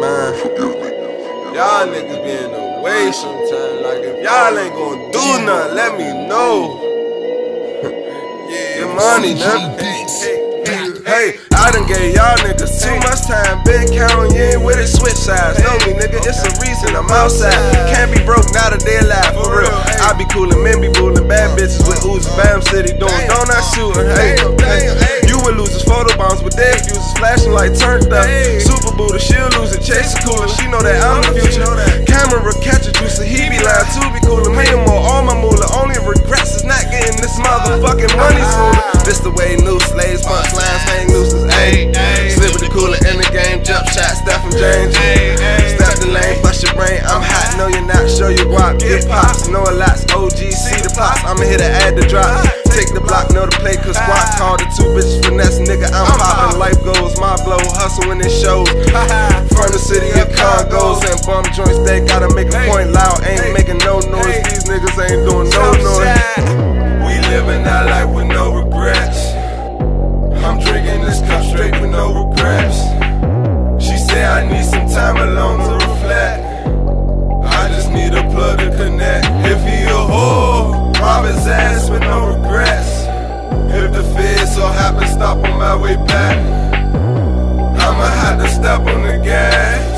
Man, y'all niggas be in the way sometimes. Like, if y'all ain't gonna do nothing, let me know. yeah, Get money, nigga. Hey, I done gave y'all niggas too much time. Been counting, you ain't with it, switch sides. Know me, nigga, it's a reason I'm outside. Can't be broke, not a day alive, for real. I be coolin', men be bullin', bad bitches with Uzi, Bam City doing donut shooting. Flashing like turned up. Super Buddha, she'll lose it, chase a cooler. She know that I'm the future. Camera catch a juicer, he be lying to be. Me and more, all my moolah. Only regrets is not getting this motherfucking money sooner. This the way new slaves, punchlines, hang nooses. Ayy, slip with the cooler in the game, jump shot, Stephen James. Step the lane, bust your brain. I'm hot, no you're not, show you guap, get pops, know a lot. OG, see the pops, I'ma hit to add the drop. Take block, know the play, cause squad call ah. the two bitches finesse, nigga. I'm poppin', life goes, my blow, hustle when it shows. From the city of Congos and bum joints, they gotta make a point loud, ain't making no noise. These niggas ain't doing no noise. We living our life with no regrets. I'm drinking this cup straight with no regrets. She said I need some time alone to reflect. I just need a plug to connect. If he a whore, rob his ass with no regrets. Stop on my way back, I'ma have to step on the gas.